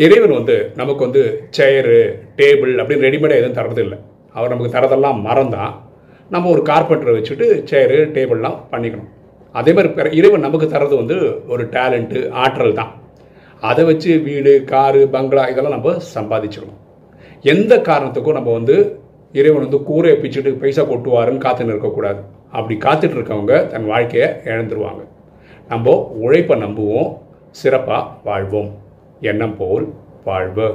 இறைவன் வந்து நமக்கு வந்து சேரு டேபிள் அப்படின்னு ரெடிமேடாக எதுவும் தரது இல்லை. அவர் நமக்கு தரதெல்லாம் மறந்தான் நம்ம ஒரு கார்பெண்டரை வச்சுட்டு சேரு டேபிள்லாம் பண்ணிக்கணும். அதே மாதிரி பிற- இறைவன் நமக்கு தரது வந்து ஒரு டேலண்ட்டு ஆற்றல் தான். அதை வச்சு வீடு காரு பங்களா இதெல்லாம் நம்ம சம்பாதிச்சிடணும் எந்த காரணத்துக்கும் நம்ம வந்து இறைவன் வந்து கூரை பிச்சுட்டு பைசா கொட்டுவாருன்னு காத்துன்னு இருக்கக்கூடாது. அப்படி காத்துட்டு இருக்கவங்க தன் வாழ்க்கையை இழந்துருவாங்க. நம்ம உழைப்பை நம்புவோம் சிறப்பாக வாழ்வோம். எண்ணம் போல் வாழ்வு